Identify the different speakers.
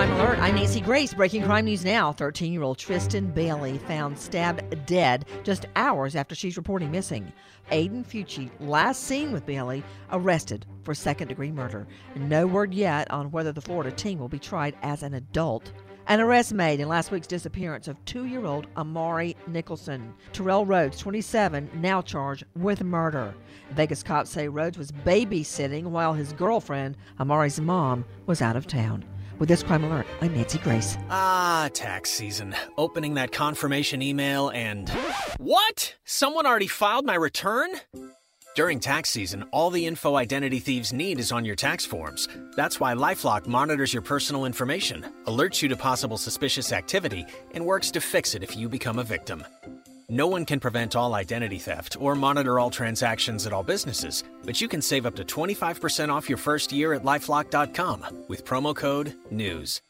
Speaker 1: Crime Alert. I'm Nancy Grace. Breaking crime news now. 13 year old Tristyn Bailey found stabbed dead just hours after she's reporting missing. Aiden Fucci, last seen with Bailey, arrested for second degree murder. No word yet on whether the Florida teen will be tried as an adult. An arrest made in last week's disappearance of two year old Amari Nicholson. Terrell Rhodes, 27, now charged with murder. Vegas cops say Rhodes was babysitting while his girlfriend, Amari's mom, was out of town. With this crime alert, I'm Nancy Grace.
Speaker 2: Ah, tax season. Opening that confirmation email and. What? Someone already filed my return? During tax season, all the info identity thieves need is on your tax forms. That's why Lifelock monitors your personal information, alerts you to possible suspicious activity, and works to fix it if you become a victim. No one can prevent all identity theft or monitor all transactions at all businesses, but you can save up to 25% off your first year at lifelock.com with promo code NEWS.